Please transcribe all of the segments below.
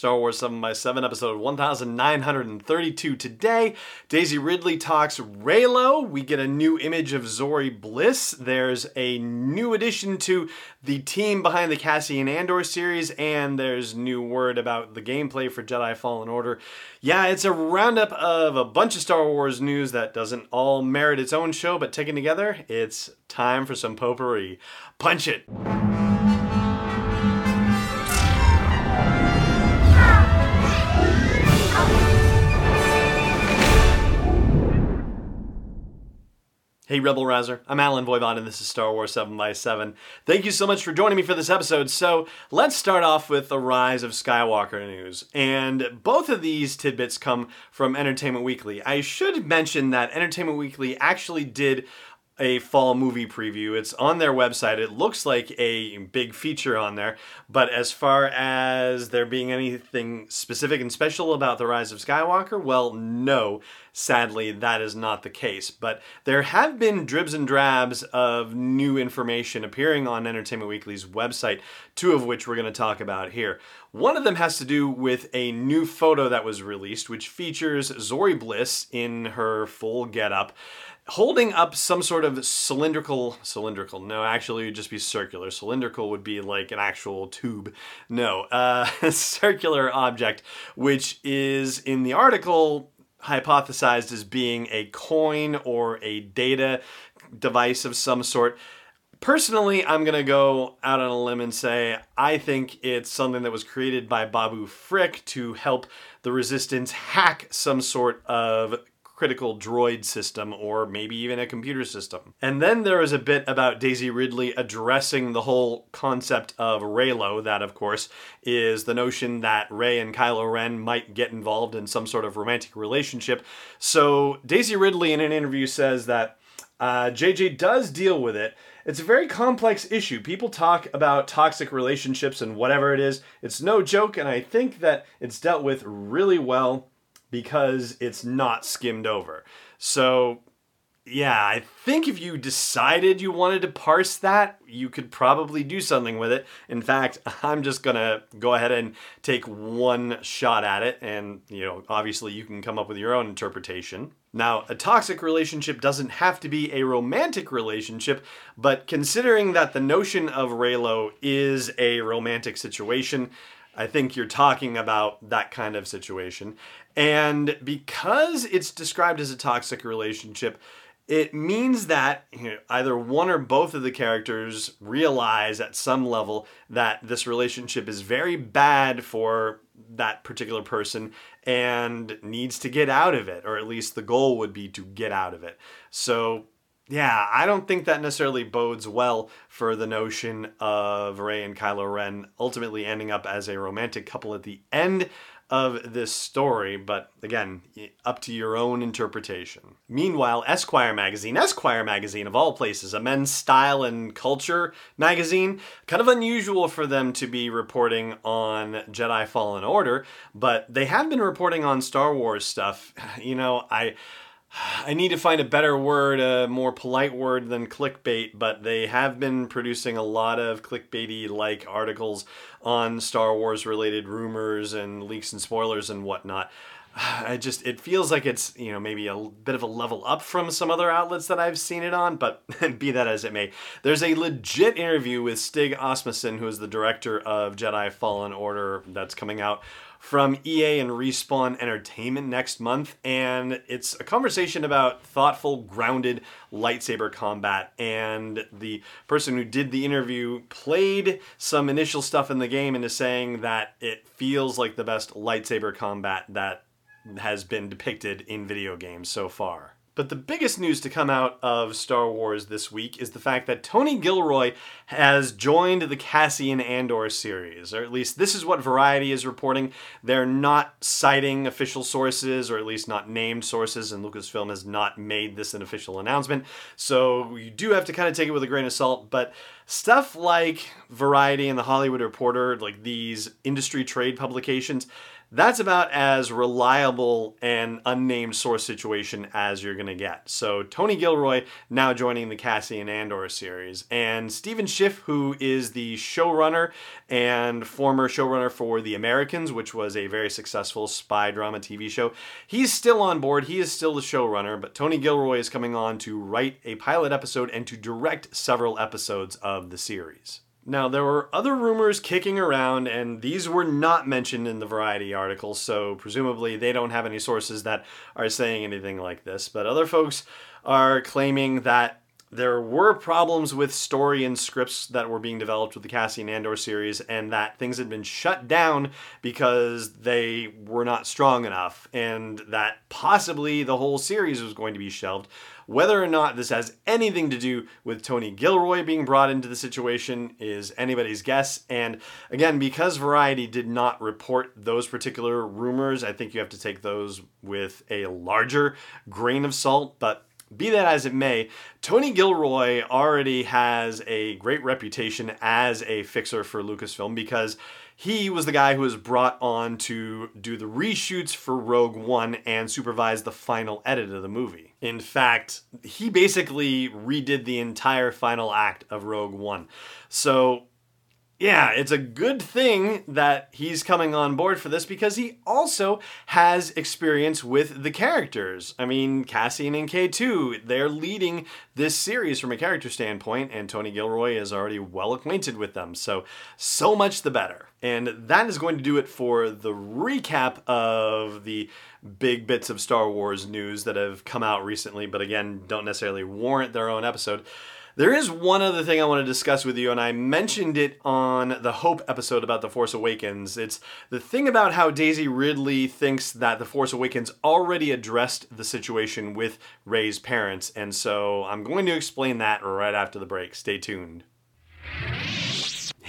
Star Wars 7 by 7 episode 1932 today. Daisy Ridley talks Reylo. We get a new image of Zorii Bliss. There's a new addition to the team behind the Cassian Andor series, and there's new word about the gameplay for Jedi Fallen Order. Yeah, it's a roundup of a bunch of Star Wars news that doesn't all merit its own show, but taken together, it's time for some potpourri. Punch it! Hey, Rebel Rouser. I'm Allen Voivod, and this is Star Wars 7 by 7 Thank you so much for joining me for this episode. So, let's start off with the rise of Skywalker news. And both of these tidbits come from Entertainment Weekly. I should mention that Entertainment Weekly actually did a fall movie preview. It's on their website. It looks like a big feature on there, but as far as there being anything specific and special about the rise of Skywalker, well, no. Sadly, that is not the case. But there have been dribs and drabs of new information appearing on Entertainment Weekly's website, two of which we're going to talk about here. One of them has to do with a new photo that was released, which features Zorii Bliss in her full getup holding up some sort of cylindrical cylindrical no actually it would just be circular cylindrical would be like an actual tube no uh, circular object which is in the article hypothesized as being a coin or a data device of some sort. Personally, I'm going to go out on a limb and say I think it's something that was created by Babu Frick to help the Resistance hack some sort of critical droid system or maybe even a computer system. And then there is a bit about Daisy Ridley addressing the whole concept of Reylo. That, of course, is the notion that Rey and Kylo Ren might get involved in some sort of romantic relationship. So Daisy Ridley in an interview says that uh, JJ does deal with it. It's a very complex issue. People talk about toxic relationships and whatever it is. It's no joke, and I think that it's dealt with really well because it's not skimmed over. So, yeah, I think if you decided you wanted to parse that, you could probably do something with it. In fact, I'm just to go ahead and take one shot at it and, you know, obviously you can come up with your own interpretation. Now, a toxic relationship doesn't have to be a romantic relationship, but considering that the notion of Reylo is a romantic situation, I think you're talking about that kind of situation. And because it's described as a toxic relationship, it means that you know, either one or both of the characters realize at some level that this relationship is very bad for that particular person and needs to get out of it, or at least the goal would be to get out of it. So, yeah, I don't think that necessarily bodes well for the notion of Rey and Kylo Ren ultimately ending up as a romantic couple at the end of this story, but again, up to your own interpretation. Meanwhile, Esquire magazine, Esquire magazine of all places, a men's style and culture magazine, kind of unusual for them to be reporting on Jedi Fallen Order, but they have been reporting on Star Wars stuff. You know, I I need to find a better word, a more polite word than clickbait, but they have been producing a lot of clickbaity like articles on Star Wars related rumors and leaks and spoilers and whatnot. I just it feels like it's you know maybe a bit of a level up from some other outlets that I've seen it on, but be that as it may, there's a legit interview with Stig Asmussen, who is the director of Jedi Fallen Order, that's coming out from EA and Respawn Entertainment next month, and it's a conversation about thoughtful, grounded lightsaber combat. And the person who did the interview played some initial stuff in the game and is saying that it feels like the best lightsaber combat that has been depicted in video games so far. But the biggest news to come out of Star Wars this week is the fact that Tony Gilroy has joined the Cassian Andor series, or at least this is what Variety is reporting. They're not citing official sources, or at least not named sources, and Lucasfilm has not made this an official announcement. So you do have to kind of take it with a grain of salt, but stuff like Variety and the Hollywood Reporter, like these industry trade publications, that's about as reliable an unnamed source situation as you're going to get. So, Tony Gilroy now joining the Cassian Andor series, and Stephen Schiff, who is the showrunner and former showrunner for The Americans, which was a very successful spy drama TV show, he's still on board. He is still the showrunner, but Tony Gilroy is coming on to write a pilot episode and to direct several episodes of the series. Now, there were other rumors kicking around, and these were not mentioned in the Variety article, so presumably they don't have any sources that are saying anything like this. But other folks are claiming that there were problems with story and scripts that were being developed with the Cassian Andor series, and that things had been shut down because they were not strong enough, and that possibly the whole series was going to be shelved. Whether or not this has anything to do with Tony Gilroy being brought into the situation is anybody's guess. And again, because Variety did not report those particular rumors, I think you have to take those with a larger grain of salt. But be that as it may, Tony Gilroy already has a great reputation as a fixer for Lucasfilm because he was the guy who was brought on to do the reshoots for Rogue One and supervise the final edit of the movie. In fact, he basically redid the entire final act of Rogue One. So yeah, it's a good thing that he's coming on board for this because he also has experience with the characters. I mean, Cassian and K2, they're leading this series from a character standpoint, and Tony Gilroy is already well acquainted with them. So, so much the better. And that is going to do it for the recap of the big bits of Star Wars news that have come out recently, but again, don't necessarily warrant their own episode. There is one other thing I want to discuss with you, and I mentioned it on the Hope episode about The Force Awakens. It's the thing about how Daisy Ridley thinks that The Force Awakens already addressed the situation with Rey's parents, and so I'm going to explain that right after the break. Stay tuned.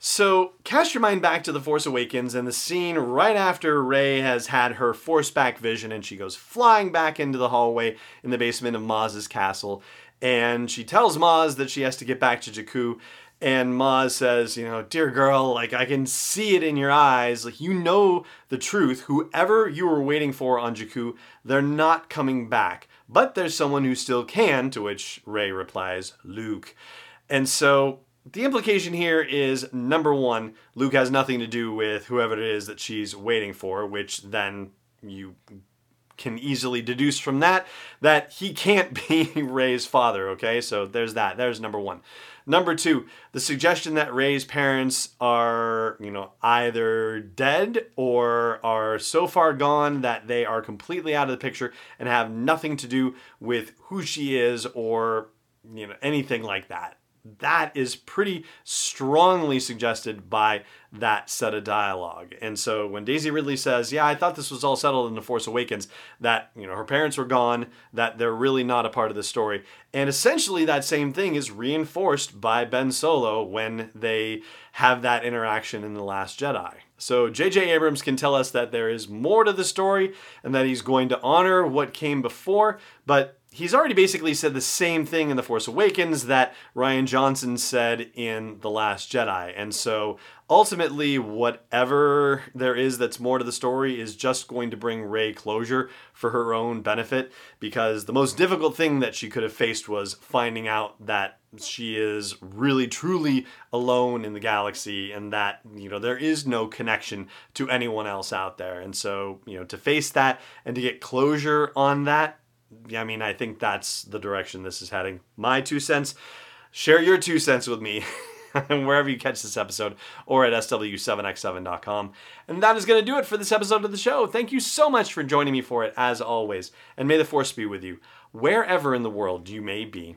So, cast your mind back to The Force Awakens and the scene right after Rey has had her Force back vision and she goes flying back into the hallway in the basement of Maz's castle. And she tells Maz that she has to get back to Jakku. And Maz says, you know, dear girl, like I can see it in your eyes. Like you know the truth. Whoever you were waiting for on Jakku, they're not coming back. But there's someone who still can, to which Rey replies, Luke. And so the implication here is number one, Luke has nothing to do with whoever it is that she's waiting for, which then you can easily deduce from that that he can't be Rey's father, okay? So there's that. There's number one. Number two, the suggestion that Rey's parents are, you know, either dead or are so far gone that they are completely out of the picture and have nothing to do with who she is or, you know, anything like that that is pretty strongly suggested by that set of dialogue. And so when Daisy Ridley says, "Yeah, I thought this was all settled in The Force Awakens," that, you know, her parents were gone, that they're really not a part of the story. And essentially that same thing is reinforced by Ben Solo when they have that interaction in The Last Jedi. So J.J. Abrams can tell us that there is more to the story and that he's going to honor what came before, but he's already basically said the same thing in The Force Awakens that Rian Johnson said in The Last Jedi. And so ultimately, whatever there is that's more to the story is just going to bring Rey closure for her own benefit because the most difficult thing that she could have faced was finding out that she is really truly alone in the galaxy and that you know there is no connection to anyone else out there and so you know to face that and to get closure on that I mean, I think that's the direction this is heading. My two cents. Share your two cents with me wherever you catch this episode or at sw7x7.com. And that is going to do it for this episode of the show. Thank you so much for joining me for it, as always. And may the force be with you, wherever in the world you may be